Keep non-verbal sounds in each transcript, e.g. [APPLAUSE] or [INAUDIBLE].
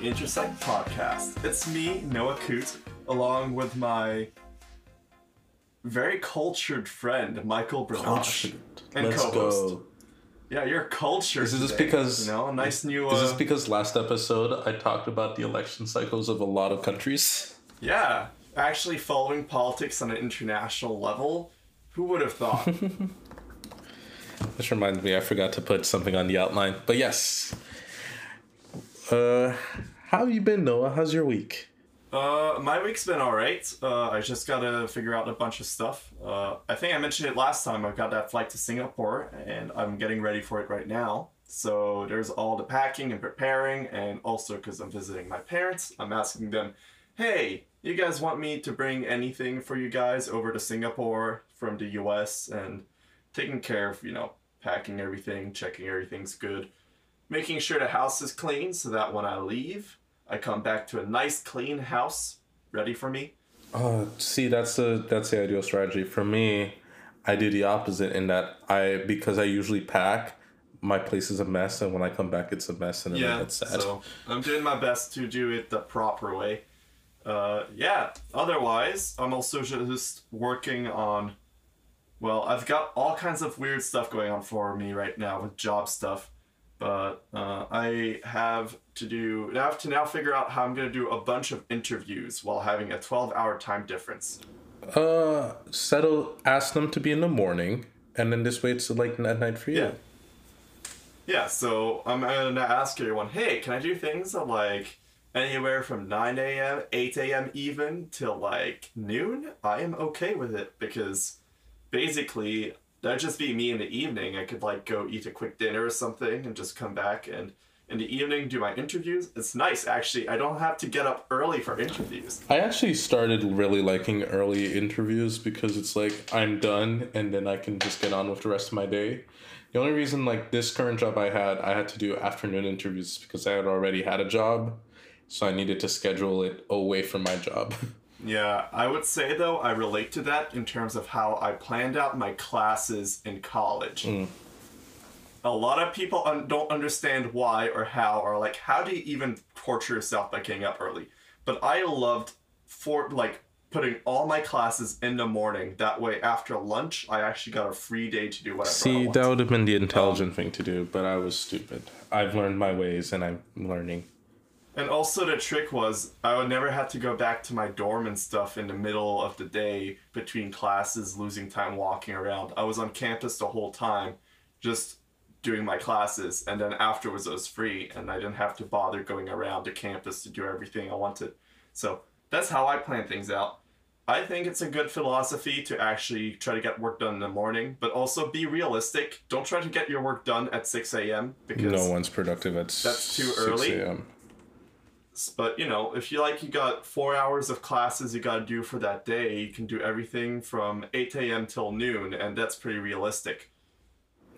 the Intersect Podcast. It's me, Noah Coot, along with my very cultured friend, Michael Brioche, and Let's co-host. go. Yeah, you're cultured. Is this today, because- you know nice new? Is this Uh, because last episode I talked about the election cycles of a lot of countries? yeah, actually following politics on an international level. Who would have thought? [LAUGHS] This reminds me, I forgot to put something on the outline. But yes. Uh, how have you been, Noah? How's your week? Uh, my week's been alright. Uh, I just gotta figure out a bunch of stuff. Uh, I think I mentioned it last time. I've got that flight to Singapore, and I'm getting ready for it right now. So there's all the packing and preparing, and also because I'm visiting my parents, I'm asking them, "Hey, you guys want me to bring anything for you guys over to Singapore from the U.S. and taking care of you know packing everything, checking everything's good, making sure the house is clean so that when I leave." I come back to a nice clean house ready for me. Oh, see, that's the that's the ideal strategy for me. I do the opposite in that I because I usually pack, my place is a mess, and when I come back, it's a mess, and Yeah, get sad. so I'm doing my best to do it the proper way. Uh, yeah, otherwise, I'm also just working on. Well, I've got all kinds of weird stuff going on for me right now with job stuff, but uh, I have to do. I have to now figure out how I'm going to do a bunch of interviews while having a 12 hour time difference. Uh, settle. Ask them to be in the morning, and then this way it's like at night for you. Yeah. Yeah, so I'm gonna ask everyone, hey, can I do things at like anywhere from 9 a.m., 8 a.m. even till like noon? I am okay with it because basically that'd just be me in the evening. I could like go eat a quick dinner or something and just come back and in the evening do my interviews. It's nice actually. I don't have to get up early for interviews. I actually started really liking early interviews because it's like I'm done and then I can just get on with the rest of my day. The only reason like this current job I had, I had to do afternoon interviews because I had already had a job, so I needed to schedule it away from my job. [LAUGHS] Yeah, I would say though I relate to that in terms of how I planned out my classes in college. Mm. A lot of people un- don't understand why or how or like how do you even torture yourself by getting up early. But I loved for like putting all my classes in the morning. That way, after lunch, I actually got a free day to do whatever. I See, that would have been the intelligent thing to do, but I was stupid. I've learned my ways and I'm learning. And also the trick was I would never have to go back to my dorm and stuff in the middle of the day between classes, losing time walking around. I was on campus the whole time, just doing my classes, and then afterwards I was free and I didn't have to bother going around the campus to do everything I wanted. So that's how I plan things out. I think it's a good philosophy to actually try to get work done in the morning, but also be realistic. Don't try to get your work done at 6 a.m. because No one's productive at That's too 6 early? But you know if you like you got four hours of classes you got to do for that day you can do everything from 8 a.m till noon and that's pretty realistic.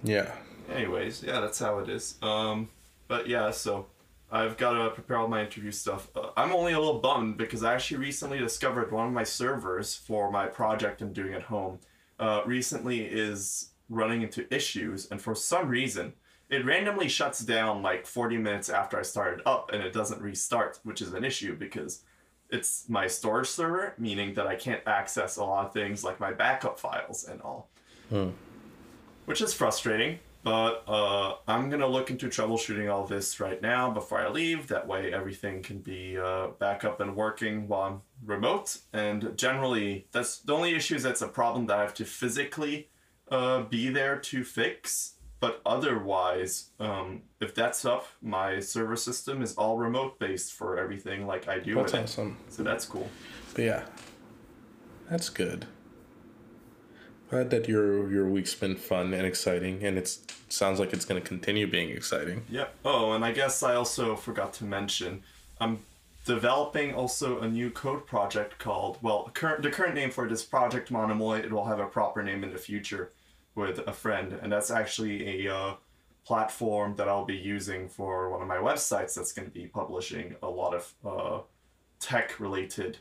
Yeah. anyways yeah that's how it is. Um but yeah so i've got to prepare all my interview stuff. Uh, i'm only a little bummed because i actually recently discovered one of my servers for my project i'm doing at home uh, recently is running into issues and for some reason it randomly shuts down like 40 minutes after I started up and it doesn't restart, which is an issue because it's my storage server, meaning that I can't access a lot of things like my backup files and all. Which is frustrating, but uh, I'm gonna look into troubleshooting all this right now before I leave. That way, everything can be uh, back up and working while I'm remote. And generally, that's the only issue is that's a problem that I have to physically uh, be there to fix. But otherwise, um, if that's up, my server system is all remote based for everything like I do That's with it. So that's cool. But yeah, that's good. Glad that your your week's been fun and exciting, and it's sounds like it's gonna continue being exciting. Yep. Oh, and I guess I also forgot to mention, I'm developing also a new code project called well, current the current name for it is Project Monomoy. It will have a proper name in the future with a friend, and that's actually a uh, platform that I'll be using for one of my websites. That's going to be publishing a lot of uh, tech related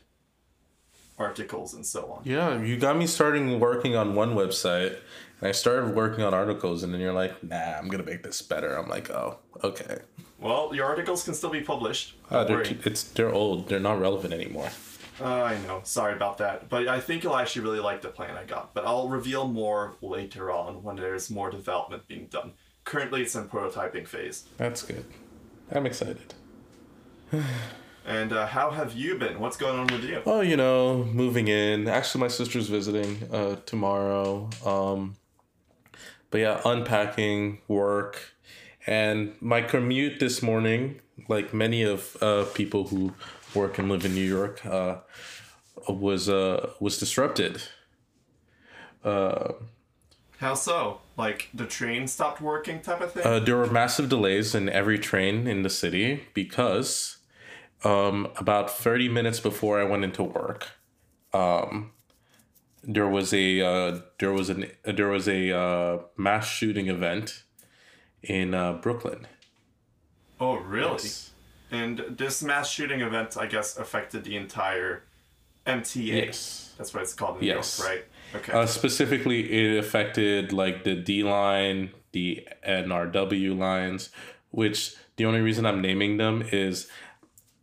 articles and so on. Yeah, you got me starting working on one website, and I started working on articles, and then you're like, "Nah, I'm gonna make this better." I'm like, "Oh, okay." Well, your articles can still be published. Uh, they're it's they're old. They're not relevant anymore. Uh, I know. Sorry about that. But I think you'll actually really like the plan I got. But I'll reveal more later on when there's more development being done. Currently, it's in prototyping phase. That's good. I'm excited. [SIGHS] And uh, how have you been? What's going on with you? Oh, you know, moving in. Actually, my sister's visiting uh, tomorrow. Um, but yeah, unpacking, work, and my commute this morning, like many of uh, people who work and live in New York, uh, was uh, was disrupted. How so? Like the train stopped working, type of thing. Uh, there were massive delays in every train in the city because um, about 30 minutes before I went into work, um, there was a uh, there was an there was a uh, mass shooting event in uh, Brooklyn. oh, really? And this mass shooting event, I guess, affected the entire MTA. Yes. That's what it's called in Yes. York, right? Okay. Uh, specifically, it affected like the D line, the NRW lines, which the only reason I'm naming them is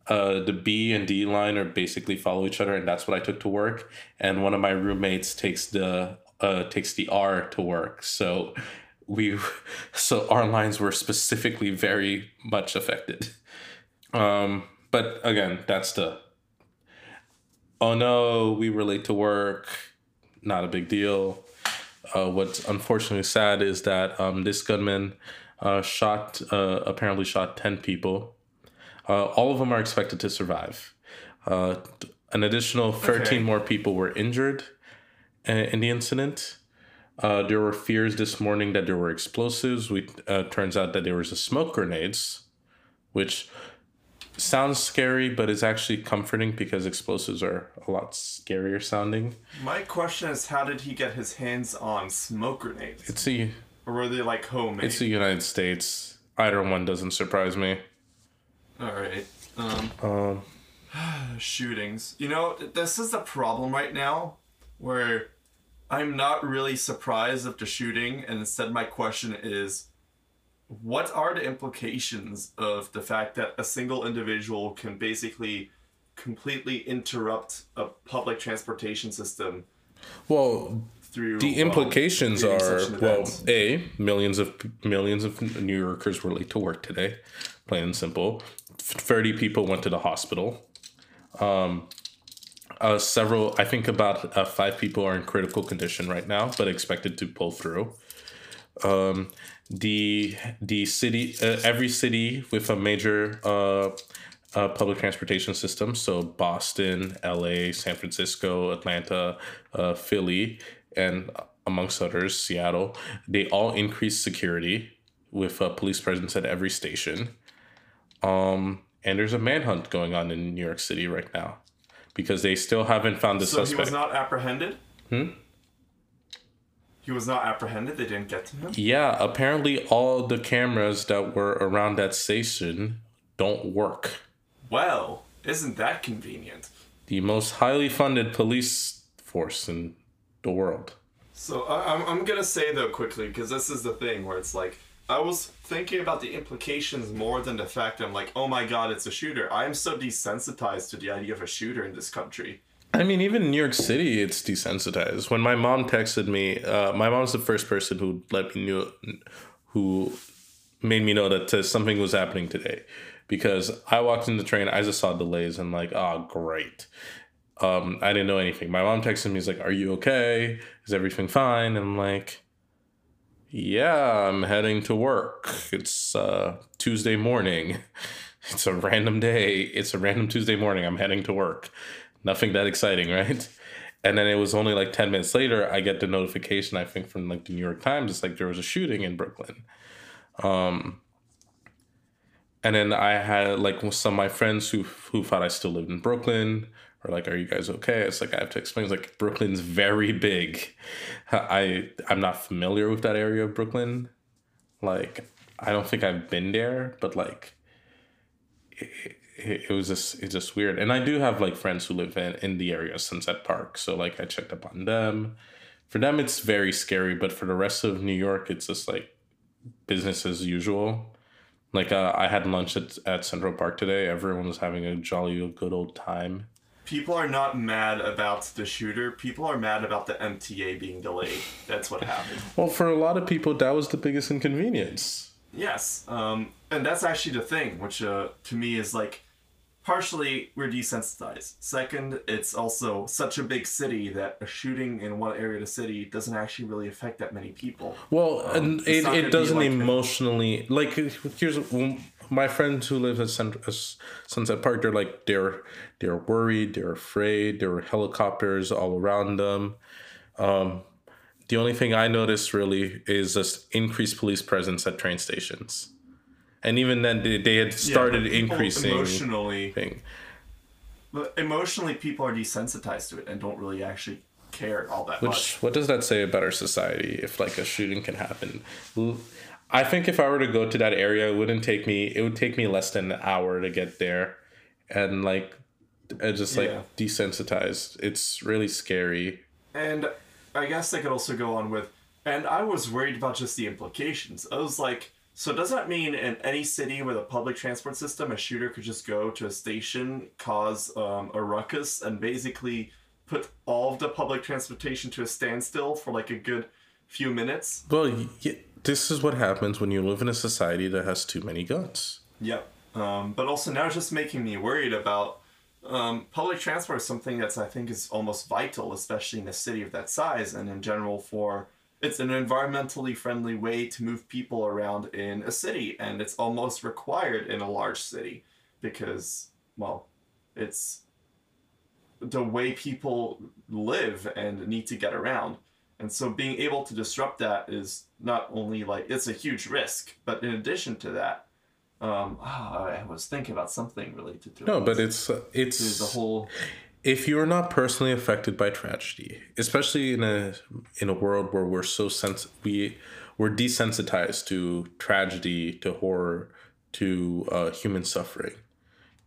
uh, the B and D line are basically follow each other, and that's what I took to work. And one of my roommates takes the uh, takes the R to work, so we [LAUGHS] so our lines were specifically very much affected. Um, but again, that's the oh no, we were late to work. Not a big deal. Uh, what's unfortunately sad is that um, this gunman uh, shot uh, apparently shot ten people. Uh, all of them are expected to survive. Uh, an additional thirteen Okay. more people were injured uh, in the incident. Uh, there were fears this morning that there were explosives. We uh, turns out that there was a smoke grenades, which sounds scary, but it's actually comforting because explosives are a lot scarier sounding. My question is, how did he get his hands on smoke grenades? It's a or were they like homemade? it's the United States. Either one doesn't surprise me. All right. Um, Um, [SIGHS] shootings. You know, this is the problem right now, where I'm not really surprised of the shooting, and instead my question is, what are the implications of the fact that a single individual can basically completely interrupt a public transportation system well, through the implications creating are well, a millions of millions of New Yorkers were late to work today, plain and simple. Thirty people went to the hospital. Um, uh, several, I think about uh, five people are in critical condition right now, but expected to pull through. Um, the the city, uh, every city with a major uh, uh, public transportation system, so Boston, L.A., San Francisco, Atlanta, uh, Philly, and amongst others, Seattle, they all increased security with a police presence at every station. Um, and there's a manhunt going on in New York City right now because they still haven't found the So he suspect. was not apprehended. Hmm. He was not apprehended. They didn't get to him. Yeah, apparently all the cameras that were around that station don't work. Well, isn't that convenient? The most highly funded police force in the world. So I, I'm, I'm gonna say though quickly because this is the thing where it's like I was thinking about the implications more than the fact I'm like oh my god it's a shooter. I am so desensitized to the idea of a shooter in this country. I mean, even in New York City, it's desensitized. When my mom texted me, uh, my mom's the first person who let me know, who made me know that something was happening today, because I walked in the train, I just saw delays, and like, oh great. Um, I didn't know anything. My mom texted me, "Is like, are you okay? Is everything fine?" And I'm like, "Yeah, I'm heading to work. It's uh, Tuesday morning. [LAUGHS] It's a random day. It's a random Tuesday morning. I'm heading to work." Nothing that exciting, [LAUGHS] right? And then it was only like 10 minutes later, I get the notification, I think, from like the New York Times. It's like there was a shooting in Brooklyn. Um, and then I had like some of my friends who who thought I still lived in Brooklyn or like, are you guys okay? It's like I have to explain. It's like Brooklyn's very big. I I'm not familiar with that area of Brooklyn. Like I don't think I've been there, but like it, it was just it's just weird. And I do have like friends who live in in the area, of Sunset Park. So like I checked up on them. For them, it's very scary, but for the rest of New York, it's just like business as usual. Like uh, I had lunch at, at Central Park today. Everyone was having a jolly good old time. People are not mad about the shooter. People are mad about the MTA being delayed. That's what happened. Well, for a lot of people, that was the biggest inconvenience. Yes, um, and that's actually the thing, which uh, to me is like partially we're desensitized. Second, it's also such a big city that a shooting in one area of the city doesn't actually really affect that many people. Well, Um, and it, it doesn't like- emotionally like here's my friends who live at Cent- uh, Sunset Park. They're like they're they're worried, they're afraid. There were helicopters all around them. Um, the only thing I noticed really is just increased police presence at train stations, and even then they, they had started people increasing. emotionally. Thing. But emotionally, people are desensitized to it and don't really actually care all that Which much. what does that say about our society if like a shooting can happen? I think if I were to go to that area, it wouldn't take me. It would take me less than an hour to get there, and like, I just like Yeah. desensitized. It's really scary. And I guess I could also go on with, and I was worried about just the implications. I was like, so does that mean in any city with a public transport system, a shooter could just go to a station, cause um, a ruckus, and basically put all of the public transportation to a standstill for like a good few minutes? Well, y- this is what happens when you live in a society that has too many guns. Yep. Um, but also now it's just making me worried about um, public transport is something that's I think is almost vital, especially in a city of that size and in general for it's an environmentally friendly way to move people around in a city and it's almost required in a large city because well it's the way people live and need to get around and so being able to disrupt that is not only like it's a huge risk but in addition to that um ah, i was thinking about something related to No, it. but it's uh, it's the whole if you're not personally affected by tragedy, especially in a in a world where we're so sens- we we're desensitized to tragedy, to horror, to uh, human suffering,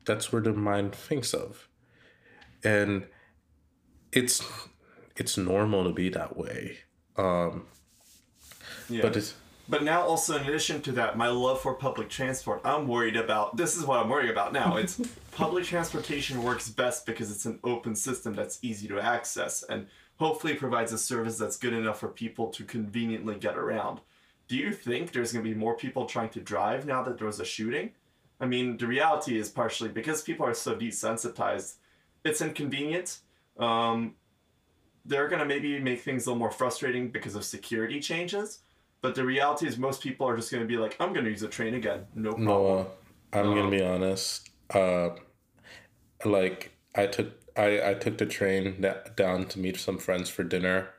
that's where the mind thinks of, and it's it's normal to be that way. Um, yeah. but it's But now, also in addition to that, my love for public transport, I'm worried about. This is what I'm worried about now. It's [LAUGHS] public transportation works best because it's an open system that's easy to access and hopefully provides a service that's good enough for people to conveniently get around. Do you think there's going to be more people trying to drive now that there was a shooting? I mean, the reality is partially because people are so desensitized, it's inconvenient. Um, they're going to maybe make things a little more frustrating because of security changes. But the reality is, most people are just going to be like, "I'm going to use a train again, no problem." Noah, I'm gonna be honest. Uh, like I took I, I took the train down to meet some friends for dinner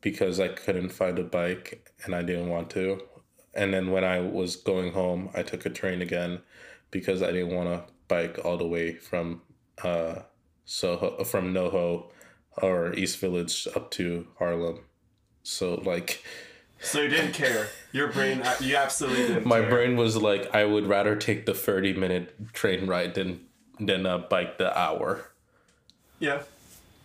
because I couldn't find a bike and I didn't want to. And then when I was going home, I took a train again because I didn't want to bike all the way from uh Soho from NoHo or East Village up to Harlem. So like So you didn't care. Your brain, uh, you absolutely didn't. my care. brain was like I would rather take the 30 minute train ride than than uh, bike the hour. Yeah,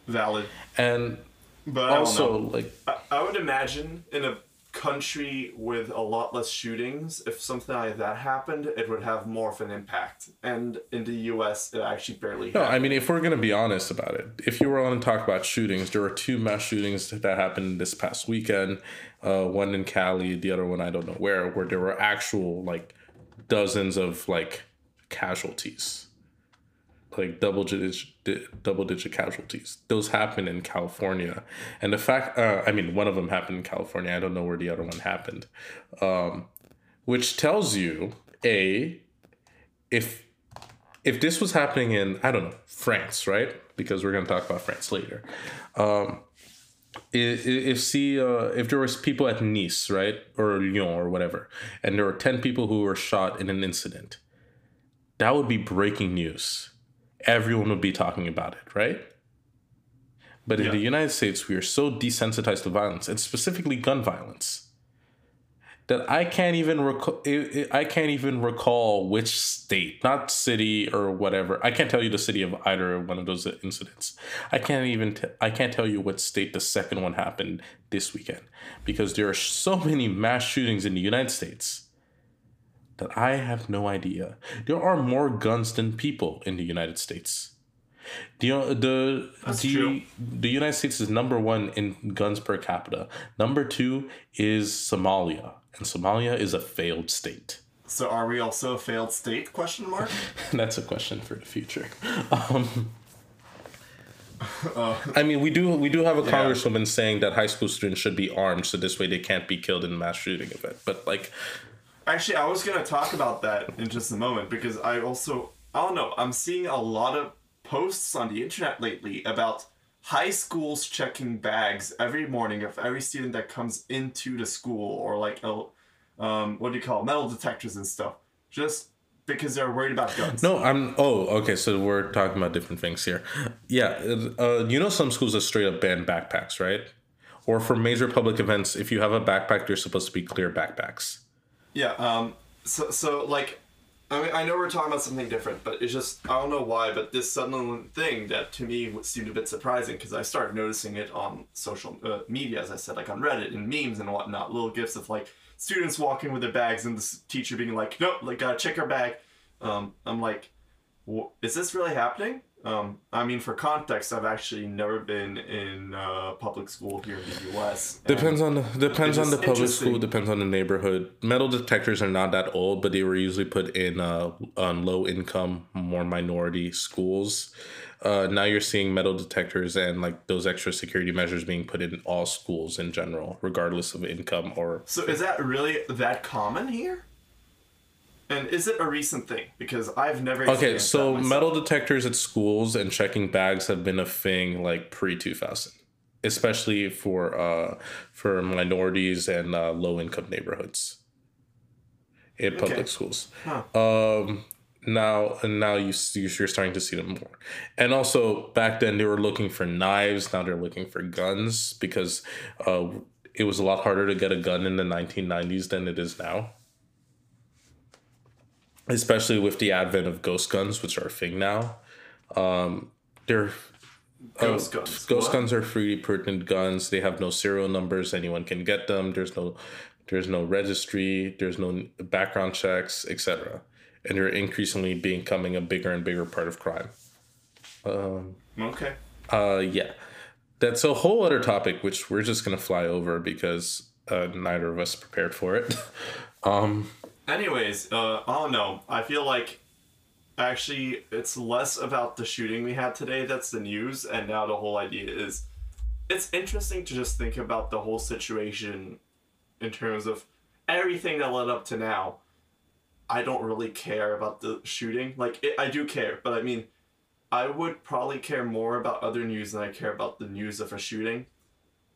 valid. And But also like I, I would imagine in a country with a lot less shootings, if something like that happened, it would have more of an impact. And in the U.S., it actually barely. no, happened. I mean if we're gonna be honest about it, if you were on to talk about shootings, there were two mass shootings that happened this past weekend. Uh, one in Cali, the other one I don't know where, where there were actual like dozens of like casualties, like double digit double digit casualties. Those happened in California, and the fact uh, I mean one of them happened in California. I don't know where the other one happened, um, which tells you a if if this was happening in I don't know France, right? Because we're gonna talk about France later. Um, if see uh, if there was people at Nice, right, or Lyon or whatever, and there were ten people who were shot in an incident, that would be breaking news. Everyone would be talking about it, right? But in the United States, we are so desensitized to violence, and specifically gun violence. That I can't even recall. I can't even recall which state, not city or whatever. I can't tell you the city of either one of those incidents. I can't even. T- I can't tell you what state the second one happened this weekend because there are so many mass shootings in the United States that I have no idea. There are more guns than people in the United States. The the That's the, true. the United States is number one in guns per capita. Number two is Somalia, and Somalia is a failed state. So are we also a failed state? Question mark. [LAUGHS] That's a question for the future. [LAUGHS] Um, [LAUGHS] I mean, we do we do have a Yeah. congresswoman saying that high school students should be armed, so this way they can't be killed in a mass shooting event. But like, Actually, I was gonna talk about that in just a moment because I also I don't know. I'm seeing a lot of posts on the internet lately about high schools checking bags every morning of every student that comes into the school or like a um what do you call it, metal detectors and stuff just because they're worried about guns. No, I'm. Oh, okay. So we're talking about different things here. Yeah, uh, you know, some schools that straight up ban backpacks, right? Or for major public events, if you have a backpack, you're supposed to be clear backpacks. Yeah. Um. So so like, I mean, I know we're talking about something different, but it's just I don't know why, but this sudden thing that to me seemed a bit surprising because I started noticing it on social uh, media, as I said, like on Reddit and memes and whatnot, little gifs of like students walking with their bags and the teacher being like, "Nope, like gotta check our bag." Um. I'm like, "Wh- is this really happening? Um, I mean, for context, I've actually never been in uh, public school here in the U.S. Depends on the depends on the public school. Depends on the neighborhood. Metal detectors are not that old, but they were usually put in uh, on low income, more minority schools. Uh, now you're seeing metal detectors and like those extra security measures being put in all schools in general, regardless of income or So is that really that common here? And is it a recent thing? Because I've never. Okay, so metal detectors at schools and checking bags have been a thing like pre two thousand, especially for uh for minorities and uh, low income neighborhoods. In public Okay. schools, Huh. um, now and now you see, you're starting to see them more, and also back then they were looking for knives. Now they're looking for guns because uh, it was a lot harder to get a gun in the nineteen nineties than it is now especially with the advent of ghost guns, which are a thing now. Um, they're Ghost oh, guns. Ghost What? guns are freely printed guns. They have no serial numbers. Anyone can get them. There's no, there's no registry. There's no background checks, etc. And they're increasingly becoming a bigger and bigger part of crime. Um, Okay. uh, yeah, that's a whole other topic which we're just gonna fly over because uh, neither of us prepared for it. [LAUGHS] um, Anyways, uh, I don't know. I feel like actually it's less about the shooting we had today that's the news, and now the whole idea is it's interesting to just think about the whole situation in terms of everything that led up to now. I don't really care about the shooting. Like, it, I do care, but I mean, I would probably care more about other news than I care about the news of a shooting.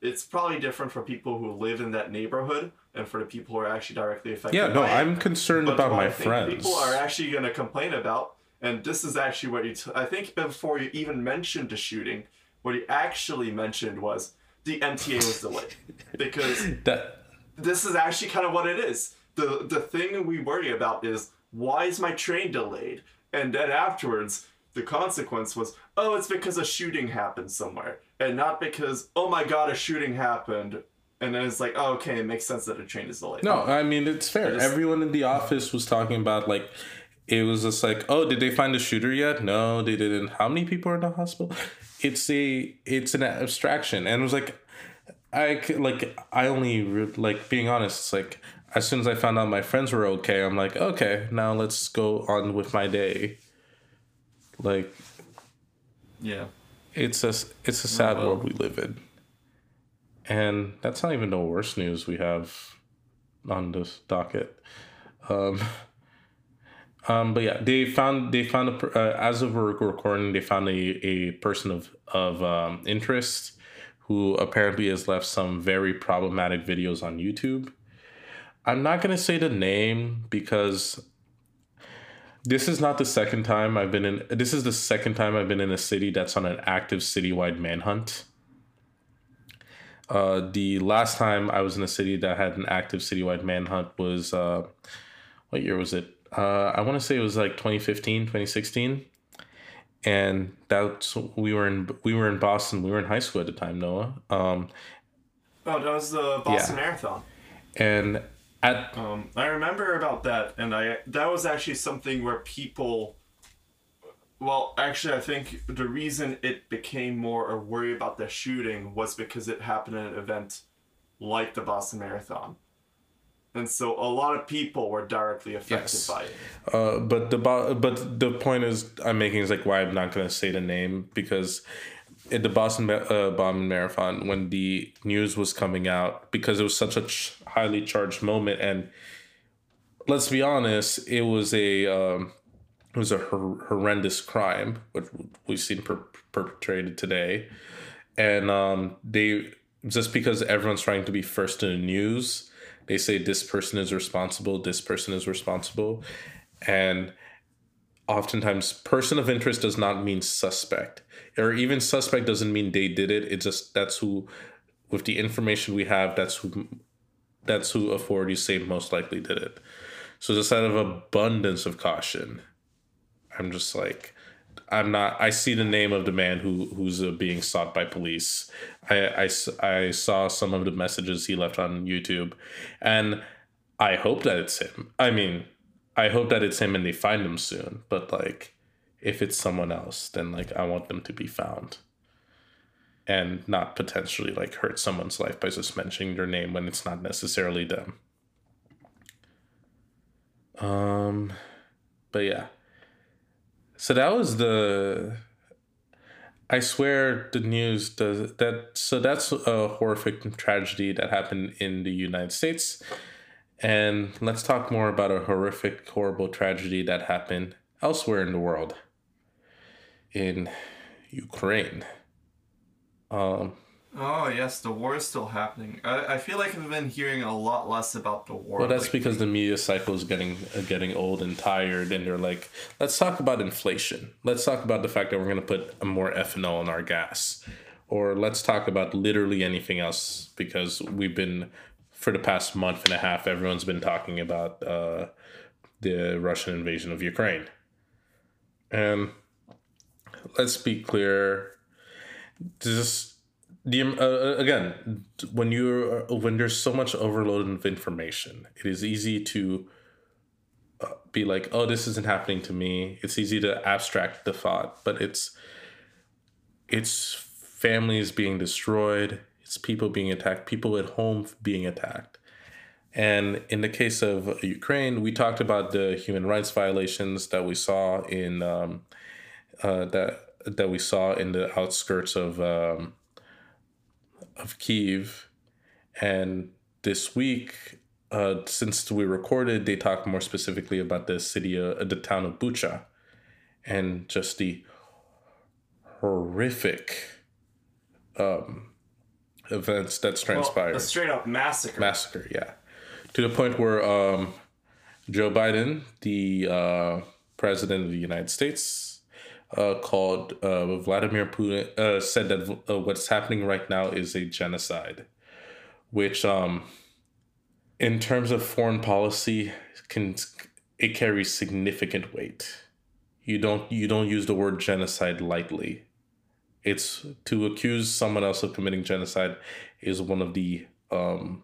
It's probably different for people who live in that neighborhood and for the people who are actually directly affected. yeah, no. I'm concerned But about my friends. People are actually going to complain about, and this is actually what you. T- I think before you even mentioned the shooting, what you actually mentioned was the MTA was delayed [LAUGHS] because that this is actually kind of what it is. the The thing we worry about is why is my train delayed, and then afterwards the consequence was oh it's because a shooting happened somewhere, and not because oh my god a shooting happened. And then it's like, oh, okay, it makes sense that a train is delayed. no, I mean it's fair. just- Everyone in the office was talking about like it was just like, oh, did they find the shooter yet? No, they didn't. How many people are in the hospital? It's a it's an abstraction, and it was like I like I only like being honest. It's like as soon as I found out my friends were okay, I'm like, okay, now let's go on with my day. Like Yeah. it's a it's a sad well. world we live in, and that's not even the worst news we have on this docket. Um, [LAUGHS] um, but yeah, they found they found a, uh, as of we're recording, they found a, a person of of um, interest who apparently has left some very problematic videos on YouTube. I'm not gonna say the name because this is not the second time I've been in. This is the second time I've been in a city that's on an active citywide manhunt. Uh, the last time I was in a city that had an active citywide manhunt was uh, what year was it? Uh, I want to say it was like 2015, 2016. And that's we were in we were in Boston. We were in high school at the time, Noah. Um, Oh, that was the Boston Yeah. Marathon. and at Um, I remember about that, and I that was actually something where people. Well, actually, I think the reason it became more a worry about the shooting was because it happened at an event like the Boston Marathon, and so a lot of people were directly affected Yes. by it. Uh, but the bo- but the point is I'm making is like why I'm not gonna say the name because at the Boston uh, bombing marathon when the news was coming out because it was such a ch- highly charged moment. And let's be honest it was a um, it was a hor- horrendous crime what we've seen per- perpetrated today. And um, they just because everyone's trying to be first in the news they say this person is responsible this person is responsible. And oftentimes person of interest does not mean suspect or even suspect doesn't mean they did it. It's just that's who with the information we have that's who that's who authorities say most likely did it. So just out of abundance of caution i'm just like i'm not i see the name of the man who who's uh, being sought by police. I I saw some of the messages he left on youtube and i hope that it's him. I mean I hope that it's him and they find him soon. But like, if it's someone else, then like I want them to be found, and not potentially like hurt someone's life by just mentioning their name when it's not necessarily them. Um, but yeah. So that was the. I swear the news does that. So that's a horrific tragedy that happened in the United States. And let's talk more about a horrific, horrible tragedy that happened elsewhere in the world. In Ukraine. Um, Oh yes, the war is still happening. I, I feel like I've been hearing a lot less about the war. well, that's lately. because the media cycle is getting uh, getting old and tired, and they're like, let's talk about inflation. Let's talk about the fact that we're going to put more ethanol in our gas, or let's talk about literally anything else because we've been for the past month and a half, everyone's been talking about uh, the Russian invasion of Ukraine. And let's be clear, this the um, uh, again when you're when there's so much overload of information, it is easy to uh, be like, oh, this isn't happening to me. It's easy to abstract the thought, but it's it's families being destroyed, it's people being attacked, people at home being attacked. And in the case of Ukraine, we talked about the human rights violations that we saw in um, uh, that that we saw in the outskirts of um, of Kiev, and this week, uh, since we recorded, they talked more specifically about the city, uh, the town of Bucha, and just the horrific um, events that's Well, transpired. a straight up massacre. Massacre, yeah. To the point where um, Joe Biden, the uh, president of the United States, uh, called uh, Vladimir Putin, uh, said that uh, what's happening right now is a genocide, which, um, in terms of foreign policy, can it carries significant weight. You don't you don't use the word genocide lightly. It's to accuse someone else of committing genocide is one of the um,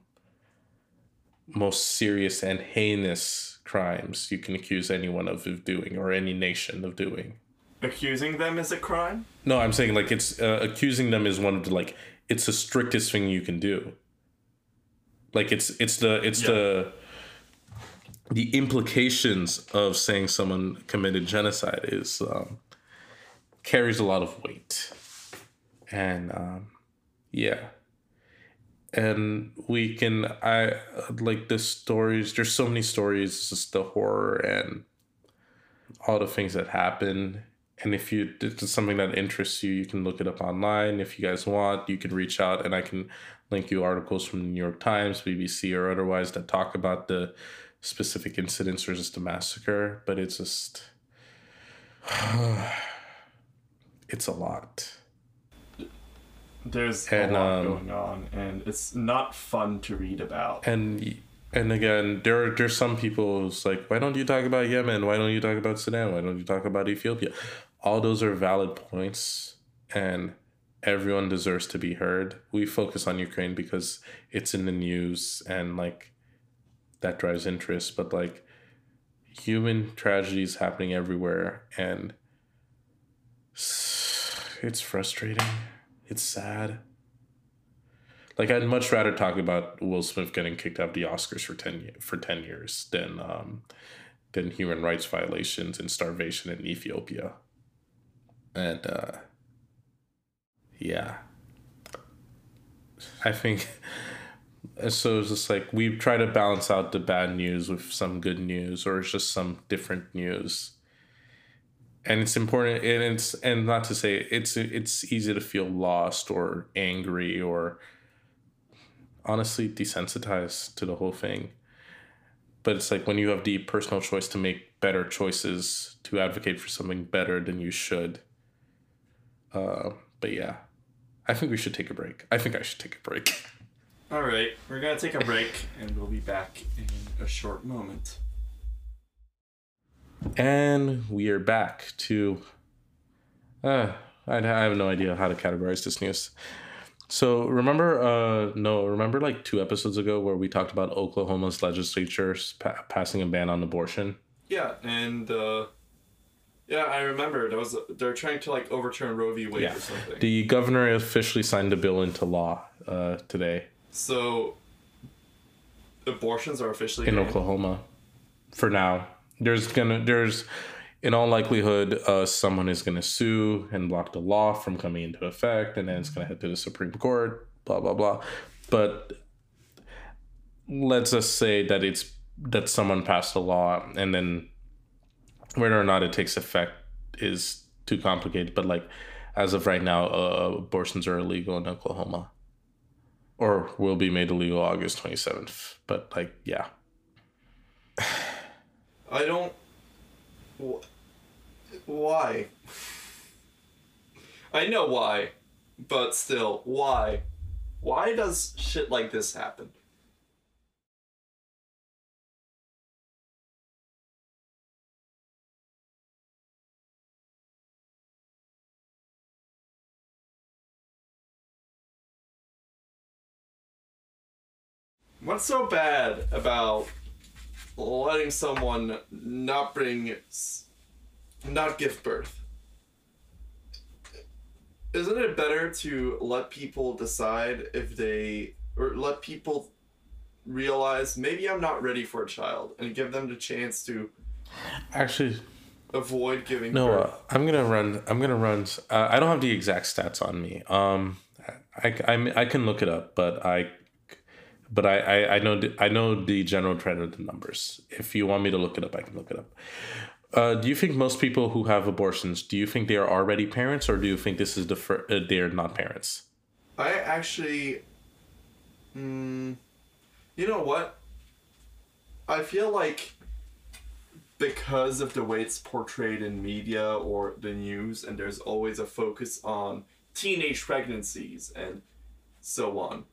most serious and heinous crimes you can accuse anyone of, of doing or any nation of doing. Accusing them is a crime. No, I'm saying like it's uh, accusing them is one of the like it's the strictest thing you can do. Like it's it's the it's Yeah. the the implications of saying someone committed genocide is um, carries a lot of weight, and um, yeah, and we can I like the stories. There's so many stories, just the horror and all the things that happen. And if you if it's something that interests you, you can look it up online. If you guys want, you can reach out and I can link you articles from the New York Times, BBC, or otherwise that talk about the specific incidents or just the massacre. But it's just [SIGHS] it's a lot. There's And, a lot um, going on, and it's not fun to read about. and and again there are there's some people who's like why don't you talk about yemen why don't you talk about sudan why don't you talk about ethiopia all those are valid points and everyone deserves to be heard. We focus on ukraine because it's in the news and like that drives interest but like human tragedies happening everywhere and it's frustrating. It's sad. Like I'd much rather talk about Will Smith getting kicked out of the Oscars for ten for ten years than um, than human rights violations and starvation in Ethiopia. And uh, yeah, I think so. It's just like we try to balance out the bad news with some good news, or it's just some different news. And it's important, and it's and not to say it's it's easy to feel lost or angry or honestly desensitized to the whole thing. But it's like when you have the personal choice to make better choices, to advocate for something better than you should. Uh, but yeah, I think we should take a break. I think I should take a break. [LAUGHS] All right, we're gonna take a break, and we'll be back in a short moment. And we are back to. Uh, I I have no idea how to categorize this news. So remember, uh, no, remember like two episodes ago where we talked about Oklahoma's legislature pa- passing a ban on abortion. Yeah, and uh, yeah, I remember there was they're trying to like overturn Roe v. Wade Yeah. or something. The governor officially signed the bill into law uh, today so abortions are officially in banned. Oklahoma. For now, there's gonna there's in all likelihood uh, someone is gonna sue and block the law from coming into effect, and then it's gonna head to the Supreme Court. Blah blah blah. But let's just say that it's that someone passed a law, and then whether or not it takes effect is too complicated. But like as of right now, uh, abortions are illegal in Oklahoma. Or will be made illegal August 27th. But, like, yeah. I don't. Wh- Why? I know why, but still, why? Why does shit like this happen? What's so bad about letting someone not bring, not give birth? Isn't it better to let people decide if they, or let people realize maybe I'm not ready for a child and give them the chance to Actually, avoid giving no, birth? uh, I'm going to run. I'm going to run. Uh, I don't have the exact stats on me. Um, I, I, I can look it up, but I. But I, I, I know I know the general trend of the numbers. If you want me to look it up, I can look it up. Uh, do you think most people who have abortions, do you think they are already parents, or do you think this is the fir- uh, they're not parents? I actually. Mm, you know what? I feel like because of the way it's portrayed in media or the news, and there's always a focus on teenage pregnancies and so on.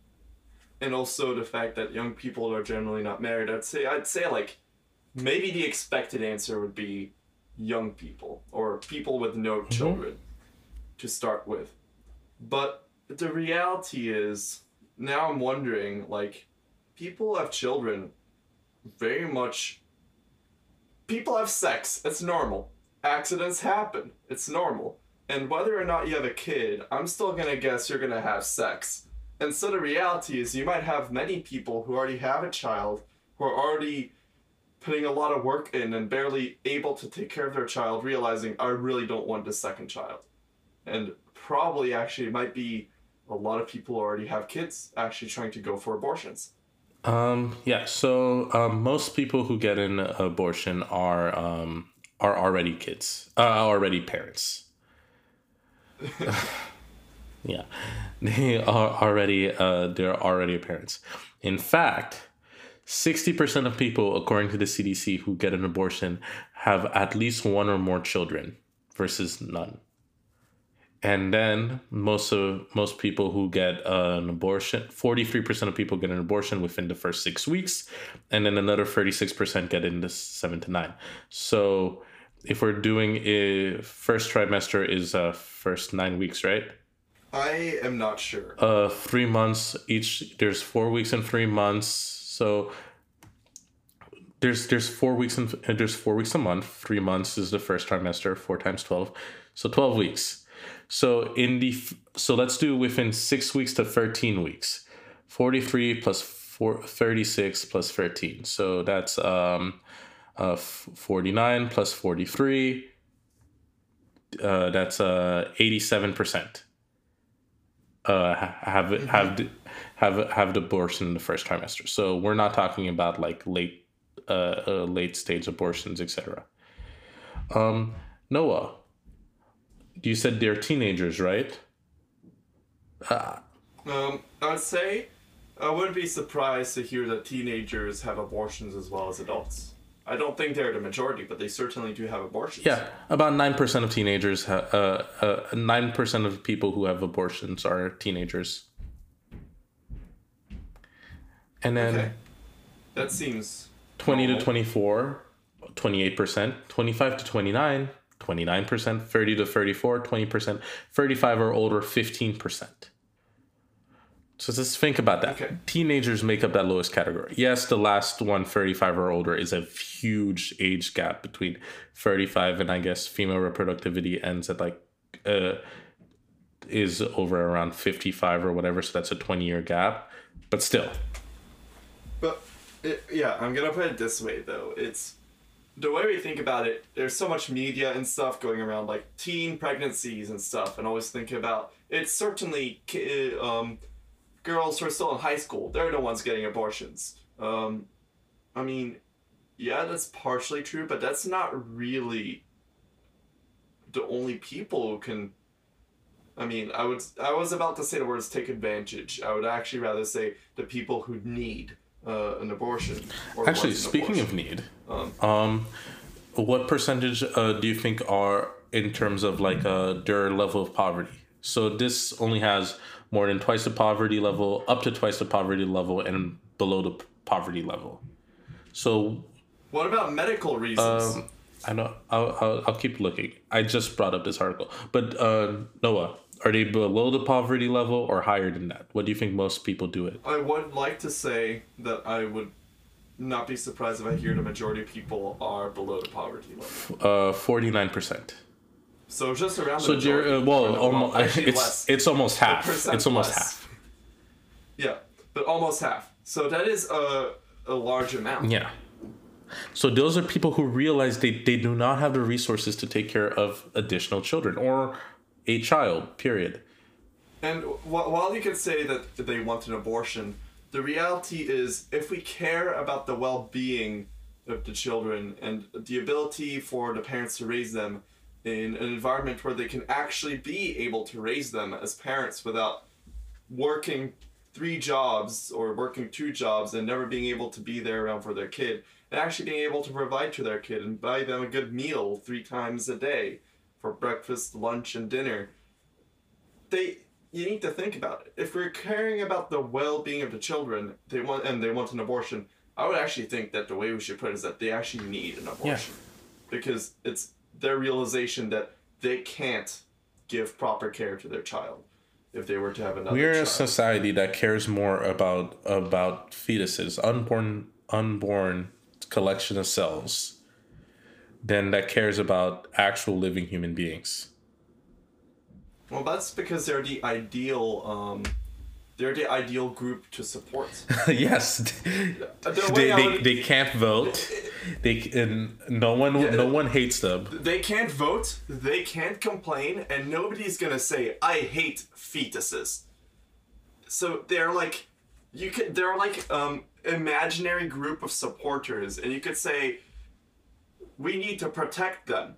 And also the fact that young people are generally not married, I'd say I'd say like maybe the expected answer would be young people or people with no mm-hmm. children to start with. But the reality is, now I'm wondering, like, people have children very much. People have sex. It's normal. Accidents happen. It's normal. And whether or not you have a kid, I'm still gonna guess you're gonna have sex. And so the reality is, you might have many people who already have a child, who are already putting a lot of work in and barely able to take care of their child, realizing, I really don't want a second child and probably actually it might be a lot of people who already have kids actually trying to go for abortions. Um, yeah. So um, most people who get an abortion are um, are already kids, uh, already parents. [LAUGHS] yeah, [LAUGHS] they are already uh, they're already parents. In fact, sixty percent of people, according to the CDC, who get an abortion have at least one or more children, versus none. and then most of most people who get an abortion 43% of people get an abortion within the first six weeks and then another 36% get in the seven to nine so if we're doing a first trimester is uh first nine weeks right I am not sure. uh three months each there's four weeks and three months so there's there's four weeks and there's four weeks a month. Three months is the first trimester four times 12 so 12 weeks. So in the so let's do within six weeks to 13 weeks. 43 plus four, 36 plus 13 so that's um uh 49 plus 43 uh that's uh 87 percent uh ha- have have have have the abortion in the first trimester. So we're not talking about like late uh, uh late stage abortions, etc. Um, Noah, you said they're teenagers, right? Uh, Um, I would say I wouldn't be surprised to hear that teenagers have abortions as well as adults. I don't think they're the majority, but they certainly do have abortions. yeah, about nine percent of teenagers. Ha- uh, uh, nine percent of people who have abortions are teenagers. And then. Okay. That seems 20 to normal. 24 28% 25 to 29 29% 30 to 34 20% 35 or older 15% so just think about that Okay. teenagers make up that lowest category yes the last one 35 or older is a huge age gap between 35 and i guess female reproductivity ends at like uh is over around 55 or whatever so that's a 20 year gap but still But it, yeah, I'm gonna put it this way though. It's the way we think about it. There's so much media and stuff going around, like teen pregnancies and stuff, and always think about it's certainly um, girls who are still in high school. They're the ones getting abortions. Um, I mean, yeah, that's partially true, but that's not really the only people who can. I mean, I would. I was about to say the words "take advantage." I would actually rather say the people who need uh, an abortion. Or Actually, an speaking abortion. of need, Um, um, what percentage uh, do you think are in terms of like uh, their level of poverty? So this only has more than twice the poverty level, up to twice the poverty level, and below the p- poverty level. So what about medical reasons? um, I know I'll, I'll I'll keep looking. I just brought up this article, but uh, Noah, are they below the poverty level or higher than that? What do you think most people do it? I would like to say that I would not be surprised if I hear the majority of people are below the poverty level. Uh, forty nine percent. So just around the So majority. Uh, well, almost, it's less. it's almost half. It's almost less. half. Yeah, but almost half. So that is a a large amount. Yeah. So those are people who realize they, they do not have the resources to take care of additional children or a child, period. And wh- while you could say that they want an abortion, the reality is if we care about the well being of the children and the ability for the parents to raise them in an environment where they can actually be able to raise them as parents without working three jobs or working two jobs and never being able to be there around for their kid and actually being able to provide to their kid and buy them a good meal three times a day for breakfast, lunch, and dinner they you need to think about it. If we're caring about the well-being of the children, they want and they want an abortion. I would actually think that the way we should put it is that they actually need an abortion, because it's their realization that they can't give proper care to their child if they were to have another We're a society that cares more about about fetuses, unborn unborn collection of cells, than that cares about actual living human beings. well, that's because they're the ideal. Um, they're the ideal group to support. [LAUGHS] yes, [LAUGHS] they, they, would- they can't vote. They and no one no one hates them. They can't vote, they can't complain, and nobody's gonna say, I hate fetuses. So they're like you could they're like um imaginary group of supporters, and you could say we need to protect them.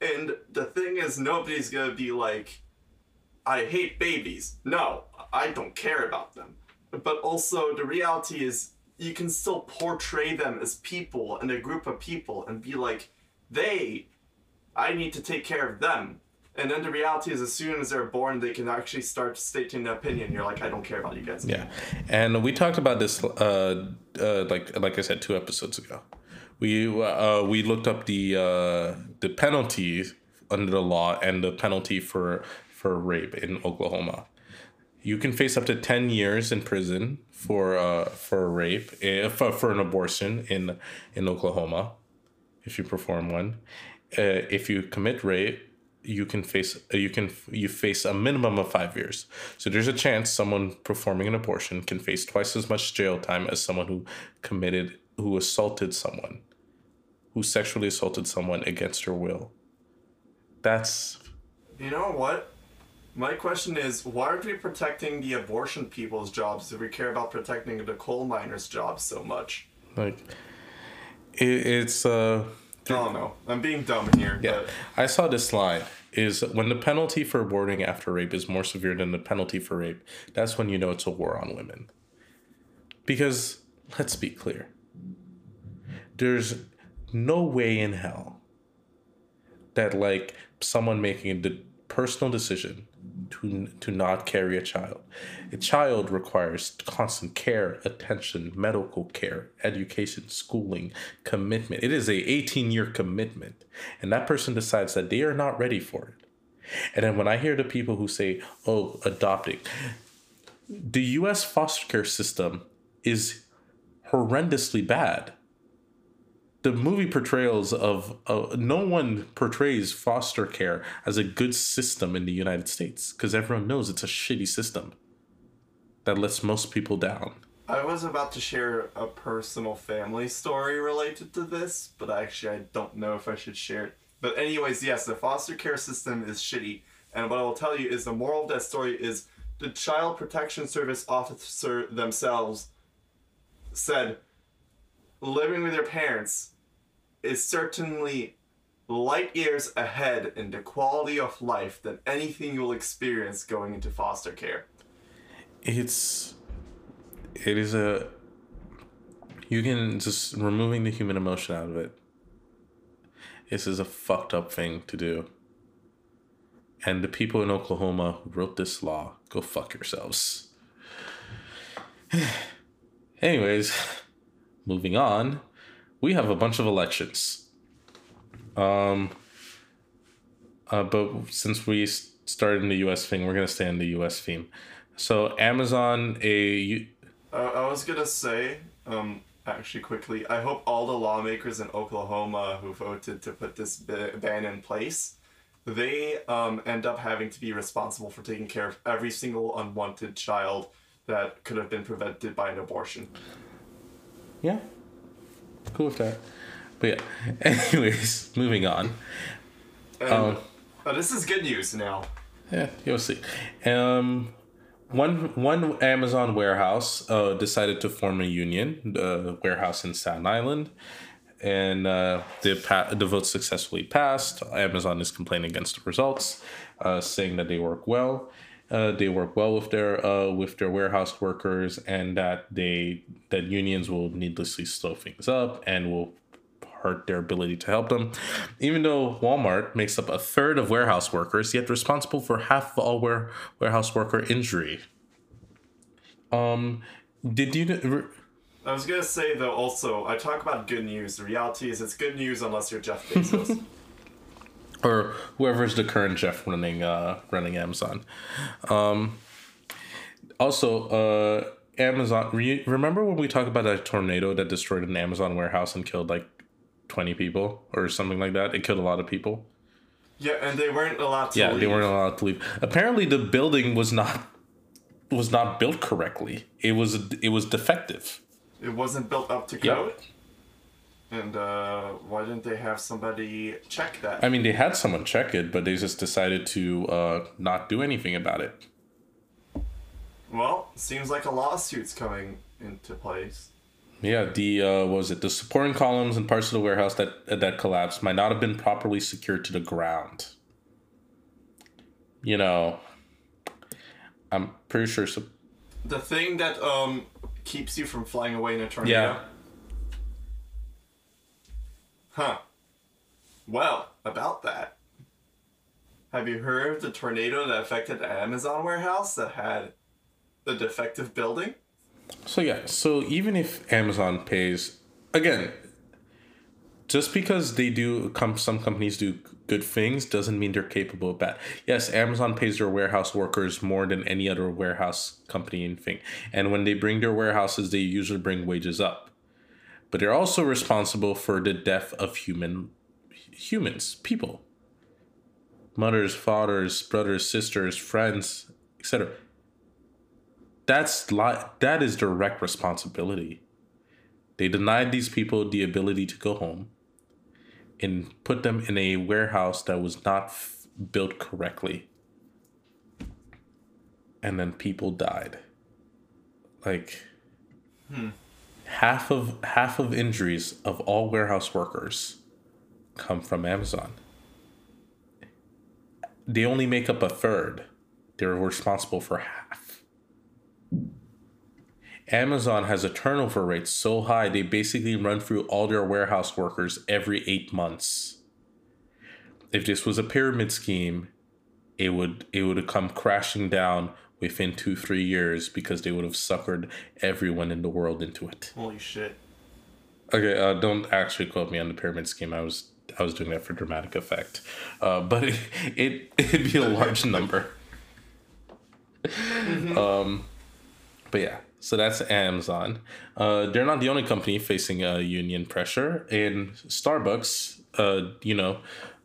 And the thing is nobody's gonna be like I hate babies. No, I don't care about them. But also the reality is you can still portray them as people and a group of people and be like, they, I need to take care of them. And then the reality is, as soon as they're born, they can actually start stating an opinion. You're like, I don't care about you guys. Yeah, and we talked about this, uh, uh, like like I said, two episodes ago. We uh, we looked up the uh, the penalty under the law and the penalty for for rape in Oklahoma. You can face up to ten years in prison for uh, for rape if uh, for an abortion in in Oklahoma, if you perform one. Uh, if you commit rape, you can face uh, you can you face a minimum of five years. So there's a chance someone performing an abortion can face twice as much jail time as someone who committed who assaulted someone, who sexually assaulted someone against your will. That's You know what? My question is, why aren't we protecting the abortion people's jobs if we care about protecting the coal miners' jobs so much? like it, it's uh I don't know. I'm being dumb here. Yeah, But I saw this slide. Is when the penalty for aborting after rape is more severe than the penalty for rape, that's when you know it's a war on women. Because let's be clear, there's no way in hell that like someone making the personal decision to to not carry a child. A child requires constant care, attention, medical care, education, schooling, commitment. It is a 18 year commitment, and that person decides that they are not ready for it. And then when I hear the people who say, "Oh, adopting," the U.S. foster care system is horrendously bad the movie portrayals of uh, no one portrays foster care as a good system in the United States because everyone knows it's a shitty system that lets most people down. I was about to share a personal family story related to this, but actually I don't know if I should share it. But anyways, yes, the foster care system is shitty. And what I will tell you is the moral of that story is the child protection service officer themselves said living with your parents is certainly light years ahead in the quality of life than anything you will experience going into foster care. It's it is a you can just removing the human emotion out of it. This is a fucked up thing to do. And the people in Oklahoma who wrote this law, go fuck yourselves. [SIGHS] Anyways, moving on, we have a bunch of elections. Um, uh, but since we started in the U.S. thing, we're gonna stay in the U.S. theme. So Amazon, a Uh, I was gonna say, um, actually quickly, I hope all the lawmakers in Oklahoma who voted to put this ban in place, they um, end up having to be responsible for taking care of every single unwanted child that could have been prevented by an abortion. yeah, cool with that. But yeah, [LAUGHS] anyways, moving on. And, Um, uh, this is good news now. Yeah, you'll see. Um, one one Amazon warehouse uh, decided to form a union, uh, warehouse in Staten Island, and uh, the pa- the vote successfully passed. Amazon is complaining against the results, uh, saying that they work well. Uh, they work well with their uh, with their warehouse workers, and that they that unions will needlessly slow things up and will hurt their ability to help them. Even though Walmart makes up a third of warehouse workers, yet responsible for half of all ware- warehouse worker injury. Um, did you? I was gonna say though also, I talk about good news. The reality is it's good news unless you're Jeff Bezos. [LAUGHS] or whoever's the current Jeff running uh, running Amazon. Um, also, uh, Amazon. Re- remember when we talked about that tornado that destroyed an Amazon warehouse and killed like twenty people or something like that? It killed a lot of people. yeah, and they weren't allowed to Yeah, leave. they weren't allowed to leave. Apparently, the building was not was not built correctly. It was it was defective. It wasn't built up to Yep. And uh, why didn't they have somebody check that? I mean, they had someone check it, but they just decided to uh, not do anything about it. Well, seems like a lawsuit's coming into place. Yeah, the uh, was it the supporting columns and parts of the warehouse that that collapsed might not have been properly secured to the ground. You know, I'm pretty sure. So, The thing that um keeps you from flying away in a tornado. Yeah. Huh. Well, about that. have you heard of the tornado that affected the Amazon warehouse that had the defective building? So yeah, so even if Amazon pays again, just because they do come some companies do good things doesn't mean they're capable of bad. Yes, Amazon pays their warehouse workers more than any other warehouse company and thing. And when they bring their warehouses, they usually bring wages up. But they're also responsible for the death of human humans, people. Mothers, fathers, brothers, sisters, friends, etc. That's li- that is direct responsibility. They denied these people the ability to go home and put them in a warehouse that was not f- built correctly. And then people died. Like hmm. Half of half of injuries of all warehouse workers come from Amazon. They only make up a third. They're responsible for half. Amazon has a turnover rate so high they basically run through all their warehouse workers every eight months. If this was a pyramid scheme, it would it would have come crashing down within two three years because they would have suckered everyone in the world into it. Holy shit. Okay, uh, don't actually quote me on the pyramid scheme. I was I was doing that for dramatic effect, uh, but [LAUGHS] it, it it'd be a large number. [LAUGHS] Um, but yeah, so that's Amazon. Uh, they're not the only company facing uh, union pressure. and Starbucks, uh, you know,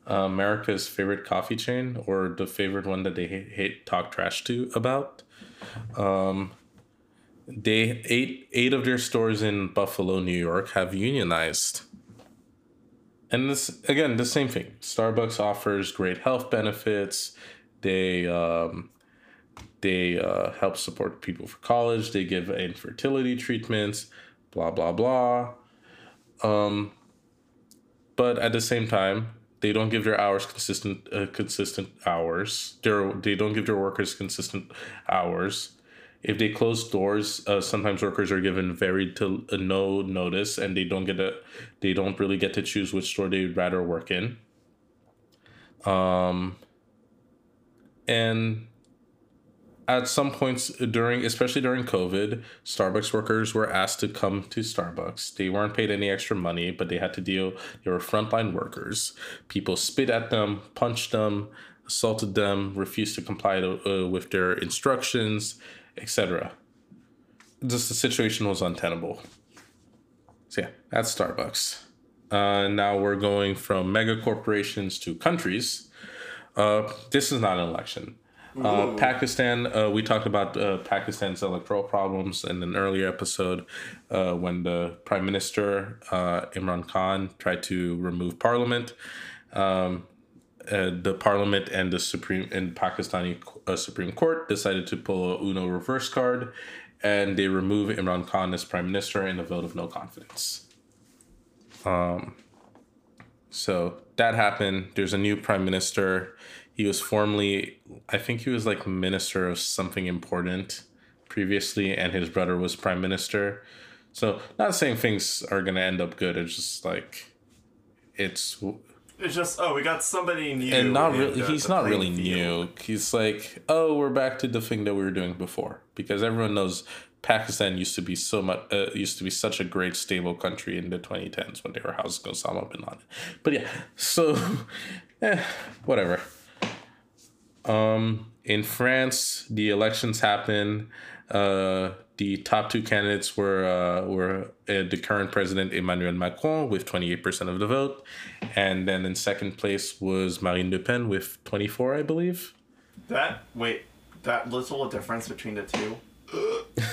America's favorite coffee chain or the favorite one that they hate, hate talk trash to about. Um, they eight eight of their stores in Buffalo, New York, have unionized. And this again, the same thing. Starbucks offers great health benefits. They um, they uh, help support people for college. They give infertility treatments. Blah blah blah. Um, but at the same time, they don't give their hours consistent uh, consistent hours. They they don't give their workers consistent hours. If they close doors, uh, sometimes workers are given very to uh, no notice, and they don't get a they don't really get to choose which store they'd rather work in. Um, and at some points during especially during covid starbucks workers were asked to come to starbucks. They weren't paid any extra money but they had to deal they were frontline workers. People spit at them punched them assaulted them refused to comply to, uh, with their instructions etc just the situation was untenable. So yeah that's starbucks. Uh, now we're going from mega corporations to countries. Uh, this is not an election uh, Pakistan, uh, we talked about uh, Pakistan's electoral problems in an earlier episode uh, when the Prime Minister, uh, Imran Khan, tried to remove parliament. Um, uh, the parliament and the Supreme and Pakistani Supreme Court decided to pull a Uno reverse card and they remove Imran Khan as Prime Minister in a vote of no confidence. Um, so that happened. There's a new Prime Minister. He was formerly, I think he was like minister of something important previously, and his brother was prime minister. So, not saying things are gonna end up good. It's just like, it's It's just oh, we got somebody new. and not really. the- He's the not really field. new. He's like, oh, we're back to the thing that we were doing before because everyone knows Pakistan used to be so much uh, used to be such a great stable country in the 2010s when they were housing Osama bin Laden. But yeah, so [LAUGHS] eh, whatever. Um, in France, the elections happened. Uh, the top two candidates were uh, were uh, the current president Emmanuel Macron with 28% of the vote, and then in second place was Marine Le Pen with 24, I believe. That wait, that little difference between the two. [LAUGHS]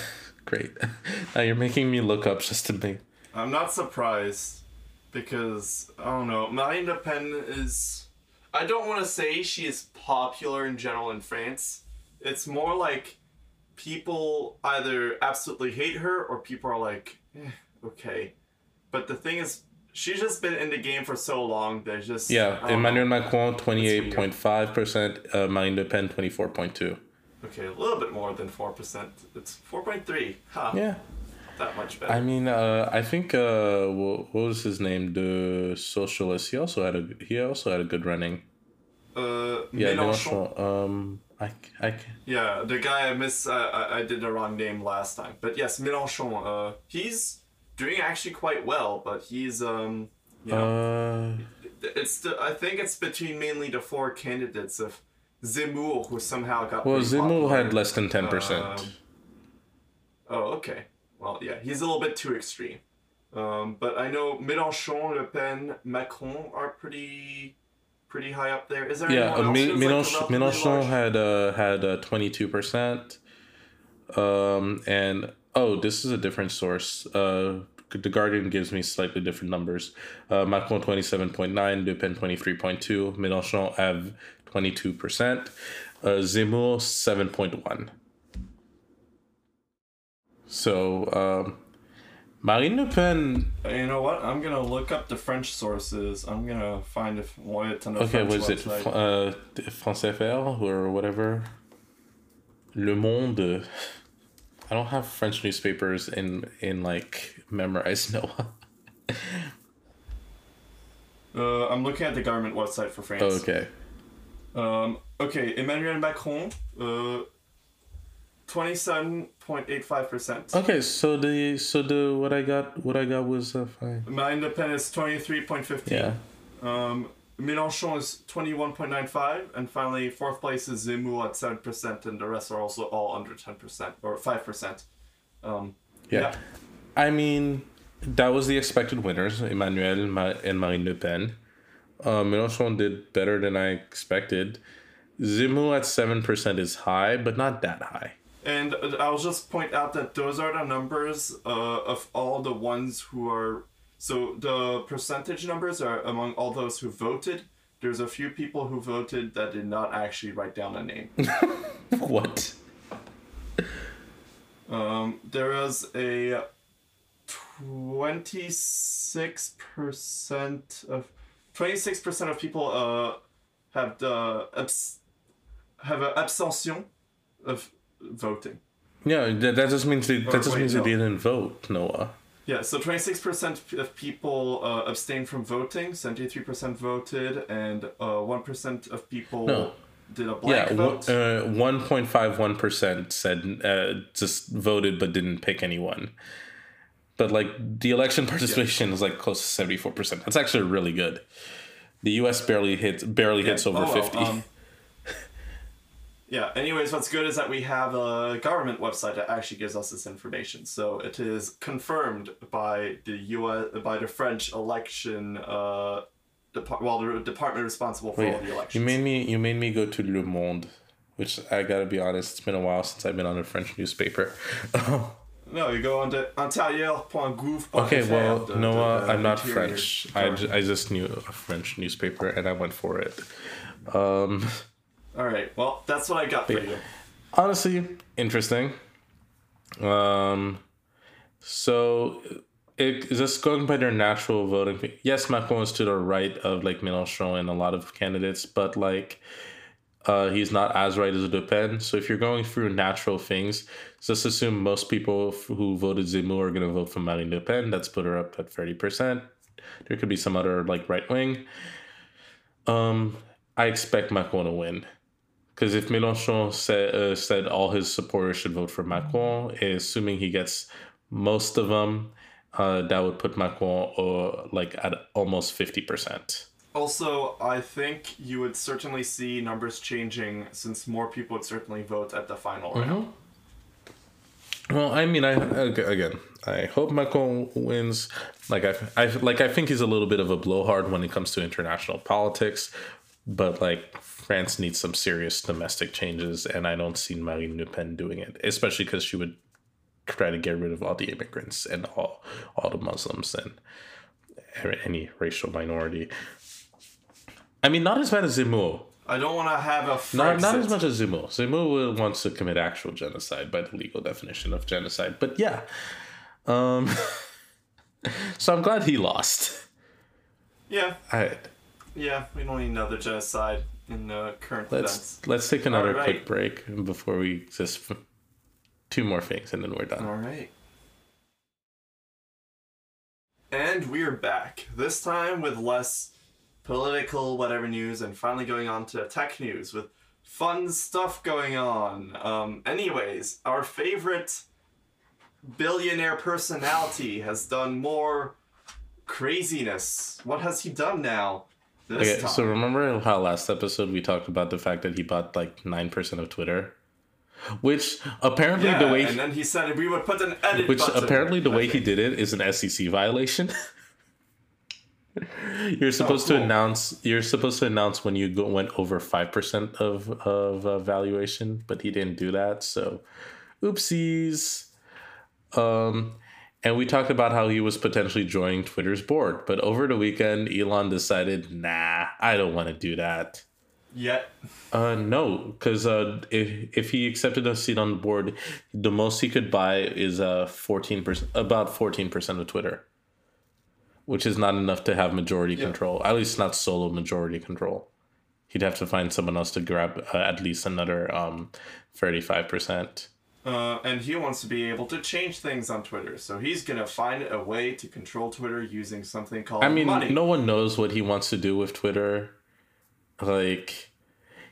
Great. [LAUGHS] now you're making me look up just to be. I'm not surprised because I don't know. Marine Le Pen is. I don't want to say she is popular in general in France. It's more like people either absolutely hate her or people are like, eh, okay. But the thing is, she's just been in the game for so long. There's just Yeah, Emmanuel know. Macron 28.5%, uh, Marine Le Pen 24.2. Okay, a little bit more than four percent. It's four point three. Ha. Yeah. That much better. I mean, uh, I think uh, what, what was his name? The socialist. He also had a he also had a good running. Uh, Yeah, Mélenchon. Mélenchon. Um, I, I, Yeah, the guy I miss. Uh, I, I did the wrong name last time, but yes, Mélenchon. Uh, he's doing actually quite well, but he's um, you know, uh, it's the, I think it's between mainly the four candidates of Zemmour, who somehow got. well, Zemmour popular. had less than ten percent. Um, oh, okay. Well, yeah, he's a little bit too extreme. Um, but I know Mélenchon, Le Pen, Macron are pretty, pretty high up there. Is there yeah, uh, else Mé- who's, like, Mélenchon, Mélenchon had uh, had twenty two percent. Um, and oh, this is a different source. Uh, the Guardian gives me slightly different numbers. Uh, Macron twenty seven point nine, Le Pen twenty three point two, Mélenchon have twenty two percent, uh, Zemmour seven point one. So um, Marine Le Pen. You know what? I'm gonna look up the French sources. I'm gonna find if it's on the Okay, French was it uh, France FR or whatever? Le Monde. I don't have French newspapers in in like memorized [LAUGHS] Noah. Uh, I'm looking at the government website for France. Oh, okay. Um, okay, Emmanuel Macron, uh, twenty-seven point eight five percent. Okay, so the so the what I got what I got was uh, fine. Marine Le Pen is twenty-three point fifteen. Yeah. Um, Mélenchon is twenty-one point nine five, and finally fourth place is Zemmour at seven percent, and the rest are also all under ten percent or five percent. Um, yeah. yeah. I mean, that was the expected winners, Emmanuel Ma- and Marine Le Pen. Uh, Mélenchon did better than I expected. Zemmour at seven percent is high, but not that high. And I'll just point out that those are the numbers uh, of all the ones who are. So the percentage numbers are among all those who voted. There's a few people who voted that did not actually write down a name. [LAUGHS] what? Um, there is a 26% of 26% of people uh, have the abs- have an abstention of voting. Yeah, that, that just means they, that Or just wait, means no. they didn't vote, Noah. Yeah, so 26% of people uh, abstained from voting, 73% voted, and uh, 1% of people No. did a blank Yeah, vote. uh, one point five one percent said uh, just voted but didn't pick anyone. But like the election [LAUGHS] participation is like close to seventy four percent. That's actually really good. The U.S. barely hits barely hits over Oh, well, fifty. um, yeah, anyways, what's good is that we have a government website that actually gives us this information. So it is confirmed by the US, by the French election, uh, depart- well, the department responsible for all the you made me you made me go to Le Monde, which I gotta be honest, it's been a while since I've been on a French newspaper. [LAUGHS] no, you go on to intérieur.gouv.fr. okay, well, the- Noah, the- the I'm not French. I, government. I just knew a French newspaper and I went for it. Um, All right, well, that's what I got for you. honestly interesting um so it, this going by their natural voting yes macron is to the right of like mélenchon and a lot of candidates but like uh, he's not as right as Le Pen. So if you're going through natural things, just assume most people who voted Zemmour are going to vote for Marine Le Pen. That's put her up at 30%. There could be some other like right wing. Um, I expect Macron to win. Because if Mélenchon said, uh, said all his supporters should vote for Macron, assuming he gets most of them, uh, that would put Macron uh, like at almost 50%. Also, I think you would certainly see numbers changing since more people would certainly vote at the final round. Well, I mean, I again, I hope Macron wins. Like I, I, like I think he's a little bit of a blowhard when it comes to international politics, but like France needs some serious domestic changes, and I don't see Marine Le Pen doing it, especially because she would try to get rid of all the immigrants and all all the Muslims and any racial minority. I mean, not as bad as Zemmour. I don't want to have a Not, not as much as Zemmour. Zemmour wants to commit actual genocide by the legal definition of genocide. But yeah. Um, [LAUGHS] so I'm glad he lost. Yeah, I, yeah, we don't need another genocide in the current let's events. let's take another right. quick break before we just two more things and then we're done. All right. And we're back. This time with less political whatever news and finally going on to tech news with fun stuff going on. Um, anyways, our favorite billionaire personality has done more craziness. What has he done now? This Okay, time? so remember how last episode we talked about the fact that he bought like nine percent of Twitter, which apparently yeah, the way and then he said we would put an edit which apparently the way he did it is an SEC violation. [LAUGHS] you're supposed to cool. announce you're supposed to announce when you go, went over five percent of of uh, valuation, but he didn't do that. So, oopsies. Um, and we talked about how he was potentially joining Twitter's board, but over the weekend, Elon decided, nah, I don't want to do that. Yet. Uh, no, because uh, if if he accepted a seat on the board, the most he could buy is uh fourteen percent, about fourteen percent of Twitter, which is not enough to have majority control. At least not solo majority control. He'd have to find someone else to grab uh, at least another um thirty five percent. Uh, and he wants to be able to change things on Twitter, so he's gonna find a way to control Twitter using something called I mean, money. no one knows what he wants to do with Twitter. Like,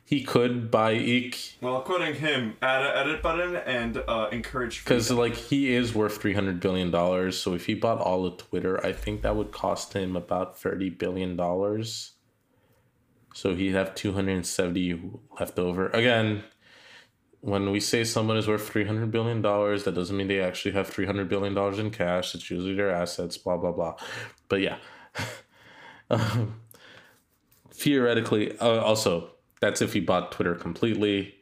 he could buy Eek Well, quoting him, add an edit button and uh, encourage. Because like he is worth three hundred billion dollars, so if he bought all of Twitter, I think that would cost him about thirty billion dollars. So he'd have two hundred and seventy left over. Again, when we say someone is worth three hundred billion dollars, that doesn't mean they actually have three hundred billion dollars in cash. It's usually their assets. Blah blah blah. But yeah, [LAUGHS] um, theoretically, uh, also that's if he bought Twitter completely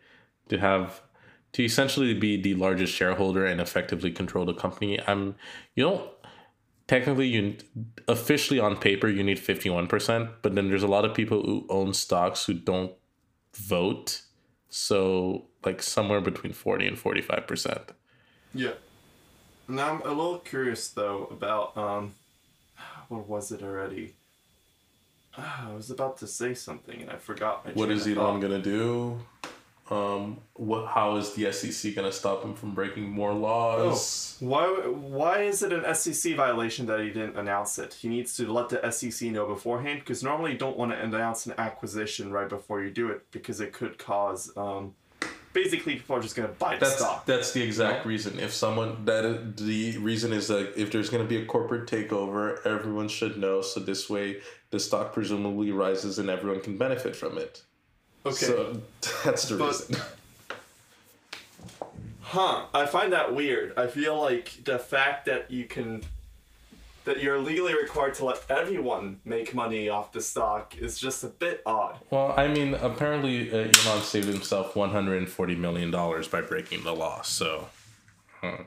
to have to essentially be the largest shareholder and effectively control the company. I'm you don't technically you officially on paper you need 51%, but then there's a lot of people who own stocks who don't vote. So like somewhere between 40 and 45%. yeah. Now I'm a little curious though about um, what was it already? Ah, I was about to say something and I forgot. My What is Elon going to do? Um what how is the SEC going to stop him from breaking more laws? Why? Why is it an SEC violation that he didn't announce it? He needs to let the SEC know beforehand because normally you don't want to announce an acquisition right before you do it because it could cause. Um, basically, people are just gonna buy the That's stock. that's the exact reason. If someone that the reason is that if there's going to be a corporate takeover, everyone should know. So this way, the stock presumably rises and everyone can benefit from it. Okay. So [LAUGHS] that's the But- reason. [LAUGHS] Huh, I find that weird. I feel like the fact that you can that you're legally required to let everyone make money off the stock is just a bit odd. Well, I mean, apparently uh, Elon saved himself one hundred and forty million dollars by breaking the law. So, hmm.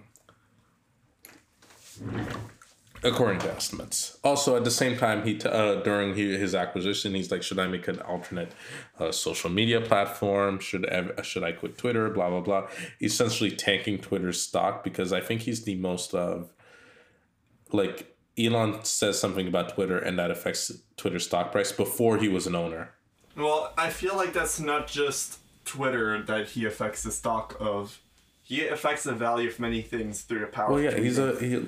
According to estimates. Also, at the same time, he t- uh, during he, his acquisition, he's like, "Should I make an alternate uh, social media platform? Should I, should I quit Twitter? Blah blah blah." Essentially, tanking Twitter's stock because I think he's the most of like Elon says something about Twitter and that affects Twitter's stock price before he was an owner. Well, I feel like that's not just Twitter that he affects the stock of. He affects the value of many things through the power. Well, yeah, he's a he,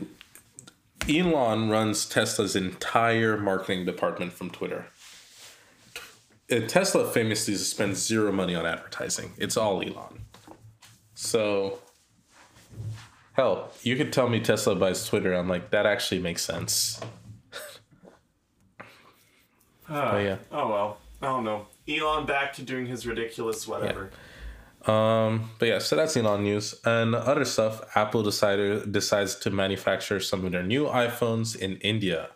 Elon runs Tesla's entire marketing department from Twitter. Uh, Tesla famously spends zero money on advertising. It's all Elon. So, hell, you could tell me Tesla buys Twitter. I'm like, that actually makes sense. Ah, yeah. Oh well. I don't know. Elon back to doing his ridiculous whatever. Um, but yeah, so that's Elon news. And other stuff, Apple decided decides to manufacture some of their new iPhones in India,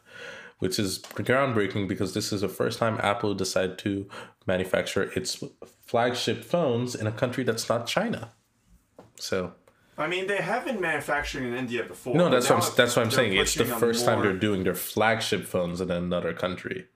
which is groundbreaking because this is the first time Apple decided to manufacture its flagship phones in a country that's not China. So I mean, they have been manufacturing in India before. no, that's what I'm, that's what I'm saying. It's the first time they're doing their flagship phones in another country.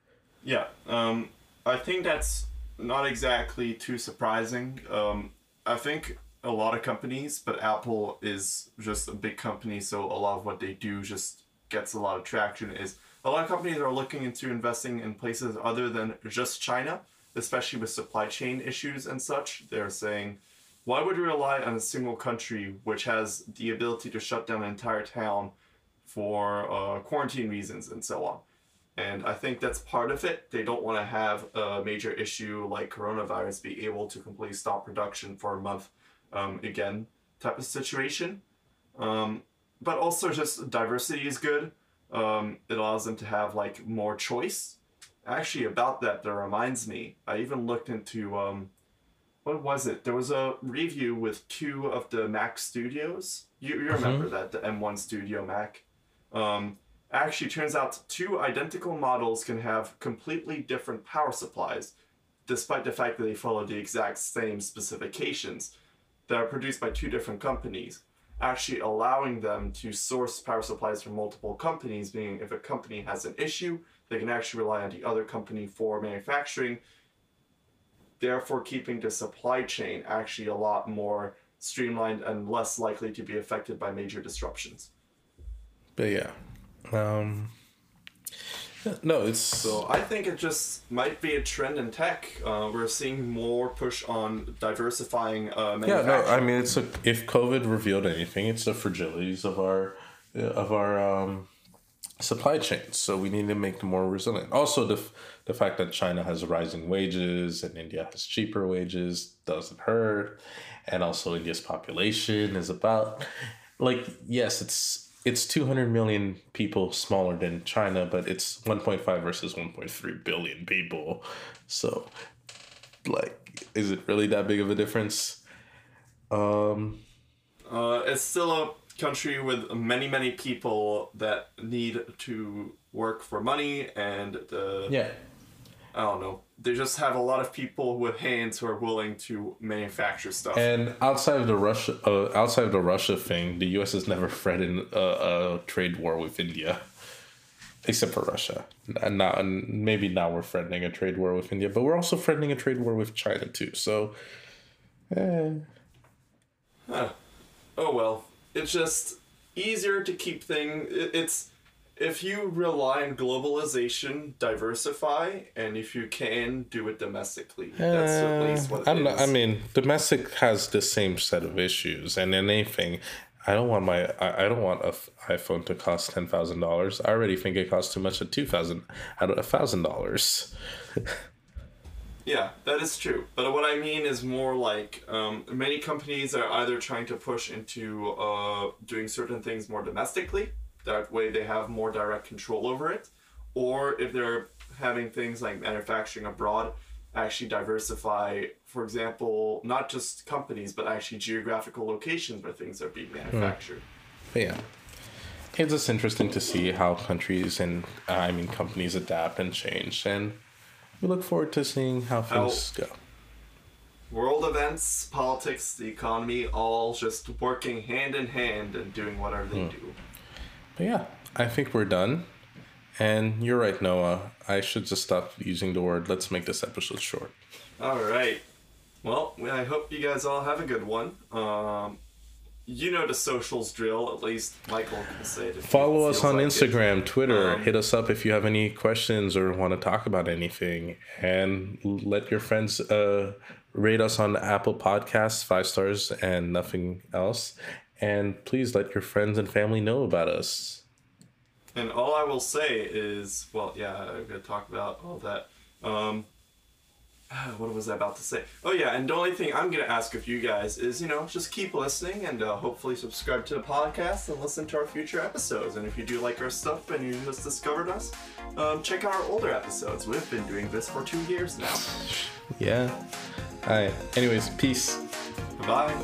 Yeah, um, I think that's not exactly too surprising. Um, I think a lot of companies, but Apple is just a big company, so a lot of what they do just gets a lot of traction. Is a lot of companies are looking into investing in places other than just China, especially with supply chain issues and such. They're saying, why would we rely on a single country which has the ability to shut down an entire town for uh, quarantine reasons and so on? And I think that's part of it. They don't want to have a major issue like coronavirus be able to completely stop production for a month um, again type of situation. Um, but also just diversity is good. Um, it allows them to have like more choice. Actually, about that, that reminds me. I even looked into um, what was it? There was a review with two of the Mac studios. You, you remember that the M1 Studio Mac. Um, actually, turns out two identical models can have completely different power supplies, despite the fact that they follow the exact same specifications that are produced by two different companies actually allowing them to source power supplies from multiple companies, meaning if a company has an issue, they can actually rely on the other company for manufacturing, therefore keeping the supply chain actually a lot more streamlined and less likely to be affected by major disruptions. But yeah. Um no, it's so. I think it just might be a trend in tech. Uh, we're seeing more push on diversifying. Uh, yeah, no, I mean it's a, if COVID revealed anything, it's the fragilities of our of our um, supply chains. So we need to make them more resilient. Also, the the fact that China has rising wages and India has cheaper wages doesn't hurt, and also India's population is about like yes, it's it's 200 million people smaller than China, but it's 1.5 versus 1.3 billion people. So, like, is it really that big of a difference? Um, uh, it's still a country with many, many people that need to work for money and the. Yeah. I don't know they just have a lot of people with hands who are willing to manufacture stuff. And outside of the Russia, uh, outside of the Russia thing, the U.S. has never [LAUGHS] threatened a, a trade war with India, except for Russia. And now, and maybe now we're threatening a trade war with India, but we're also threatening a trade war with China too. So, eh. Huh. Oh well, it's just easier to keep things. It's if you rely on globalization, diversify, and if you can, do it domestically. That's at least what I'm not, I mean, domestic has the same set of issues, and anything. I don't want my I, I don't want a iPhone to cost ten thousand dollars. I already think it costs too much at two thousand at a thousand dollars. Yeah, that is true. But what I mean is more like um, many companies are either trying to push into uh, doing certain things more domestically, that way they have more direct control over it. Or if they're having things like manufacturing abroad, actually diversify, for example, not just companies, but actually geographical locations where things are being hmm. manufactured. Mm. Yeah. It's just interesting to see how countries and, uh, I mean, companies adapt and change. And we look forward to seeing how things how go. World events, politics, the economy, all just working hand in hand and doing whatever they mm. do. But yeah, I think we're done. And you're right, Noah. I should just stop using the word. Let's make this episode short. All right. Well, I hope you guys all have a good one. Um, you know the socials drill. At least Michael can say it. Follow us on like Instagram, it. Twitter. Um, Hit us up if you have any questions or want to talk about anything. And let your friends uh, rate us on Apple Podcasts, five stars and nothing else and please let your friends and family know about us. And all I will say is, well, yeah, I'm gonna talk about all that. Um, [SIGHS] what was I about to say? Oh yeah, and the only thing I'm gonna ask of you guys is, you know, just keep listening and uh, hopefully subscribe to the podcast and listen to our future episodes. And if you do like our stuff and you just discovered us, um, check out our older episodes. We've been doing this for two years now. [LAUGHS] Yeah. All right. Anyways, peace. Bye.